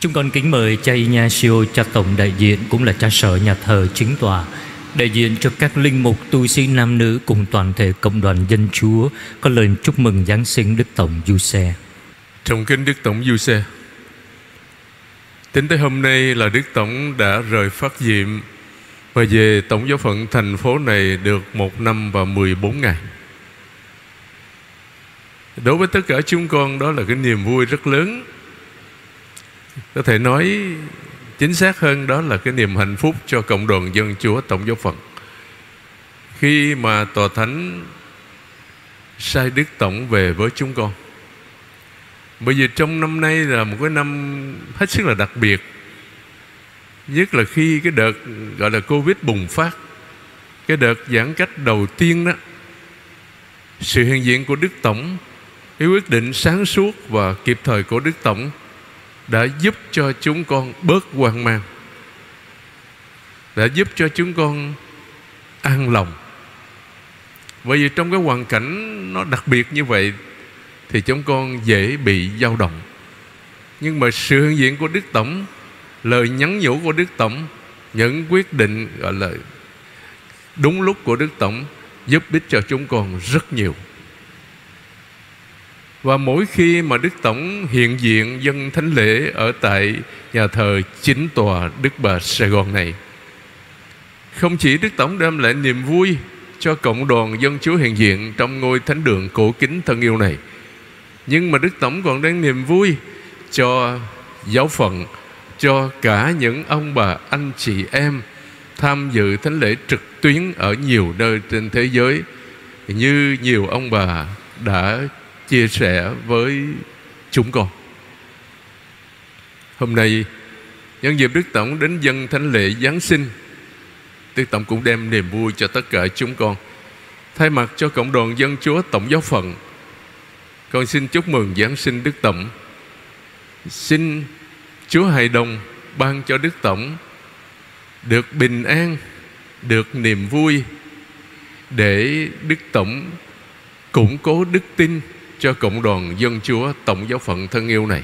Chúng con kính mời cha Ignacio, cha tổng đại diện cũng là cha sở nhà thờ chính tòa đại diện cho các linh mục tu sĩ nam nữ cùng toàn thể cộng đoàn dân chúa có lời chúc mừng Giáng sinh Đức Tổng Du Xe. Trọng kính Đức Tổng Du Xe Tính tới hôm nay là Đức Tổng đã rời phát diệm và về Tổng giáo phận thành phố này được một năm và 14 ngày. Đối với tất cả chúng con đó là cái niềm vui rất lớn có thể nói chính xác hơn đó là cái niềm hạnh phúc cho cộng đoàn dân chúa Tổng giáo phận. Khi mà Tòa Thánh sai Đức Tổng về với chúng con. Bởi vì trong năm nay là một cái năm hết sức là đặc biệt. Nhất là khi cái đợt, gọi là Covid bùng phát, Cái đợt giãn cách đầu tiên đó, Sự hiện diện của Đức Tổng, cái quyết định sáng suốt và kịp thời của Đức Tổng đã giúp cho chúng con bớt hoang mang, đã giúp cho chúng con an lòng. Bởi vì trong cái hoàn cảnh nó đặc biệt như vậy thì chúng con dễ bị dao động. Nhưng mà sự hiện diện của Đức Tổng, lời nhắn nhủ của Đức Tổng, những quyết định, gọi là, đúng lúc của Đức Tổng giúp ích cho chúng con rất nhiều và mỗi khi mà Đức Tổng hiện diện dân thánh lễ ở tại nhà thờ chính tòa Đức Bà Sài Gòn này, Không chỉ Đức Tổng đem lại niềm vui cho cộng đoàn dân chúa hiện diện trong ngôi thánh đường cổ kính thân yêu này, Nhưng mà Đức Tổng còn đem niềm vui cho giáo phận, Cho cả những ông bà, anh chị, em tham dự thánh lễ trực tuyến ở nhiều nơi trên thế giới, Như nhiều ông bà đã chia sẻ với chúng con. Hôm nay, nhân dịp đức tổng đến dân thánh lễ giáng sinh, đức tổng cũng đem niềm vui cho tất cả chúng con. Thay mặt cho cộng đoàn dân chúa tổng giáo phận, con xin chúc mừng giáng sinh đức tổng. Xin chúa hài đồng ban cho đức tổng được bình an, được niềm vui để đức tổng củng cố đức tin cho cộng đoàn dân chúa tổng giáo phận thân yêu này.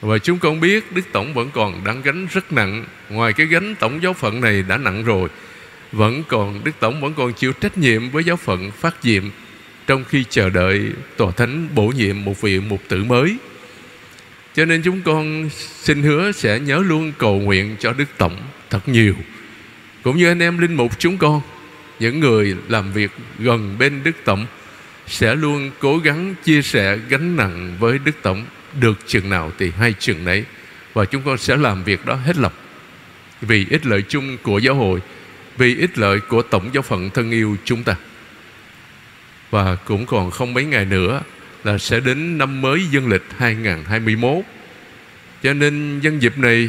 Và chúng con biết Đức Tổng vẫn còn đang gánh rất nặng. Ngoài cái gánh tổng giáo phận này đã nặng rồi, Vẫn còn, Đức Tổng vẫn còn chịu trách nhiệm với giáo phận phát diệm Trong khi chờ đợi Tòa Thánh bổ nhiệm một vị mục tử mới. Cho nên chúng con xin hứa sẽ nhớ luôn cầu nguyện cho Đức Tổng thật nhiều. Cũng như anh em linh mục chúng con, Những người làm việc gần bên Đức Tổng sẽ luôn cố gắng chia sẻ gánh nặng với Đức Tổng. Được chừng nào thì hay chừng nấy. Và chúng con sẽ làm việc đó hết lòng. Vì ích lợi chung của giáo hội, vì ích lợi của tổng giáo phận thân yêu chúng ta. Và cũng còn không mấy ngày nữa là sẽ đến năm mới dân lịch 2021 cho nên nhân dịp này,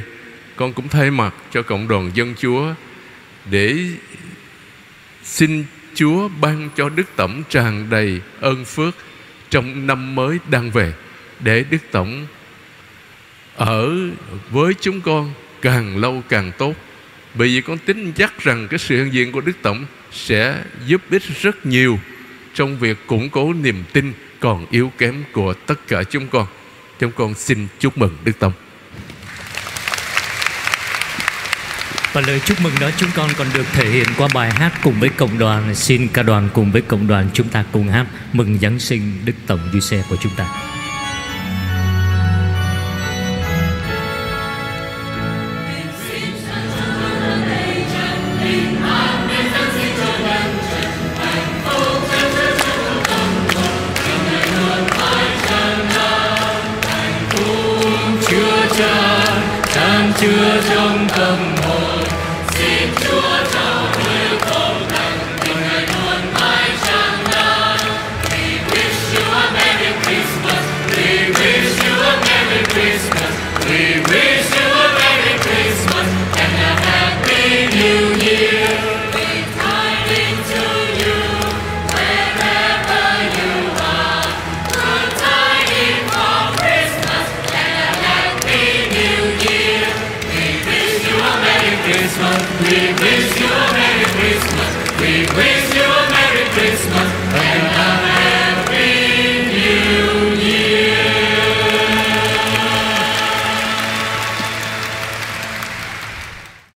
con cũng thay mặt cho cộng đoàn dân chúa để xin Chúa ban cho Đức Tổng tràn đầy ơn phước trong năm mới đang về, để Đức Tổng ở với chúng con càng lâu càng tốt bởi vì con tin chắc rằng cái sự hiện diện của Đức Tổng sẽ giúp ích rất nhiều trong việc củng cố niềm tin còn yếu kém của tất cả chúng con. Chúng con xin chúc mừng Đức Tổng. Và lời chúc mừng đó chúng con còn được thể hiện qua bài hát cùng với cộng đoàn. Xin ca đoàn cùng với cộng đoàn chúng ta cùng hát Mừng Giáng sinh Đức Tổng Du Xe của chúng ta. Chứa trong tâm We wish you a Merry Christmas. We wish you a Merry Christmas and a Merry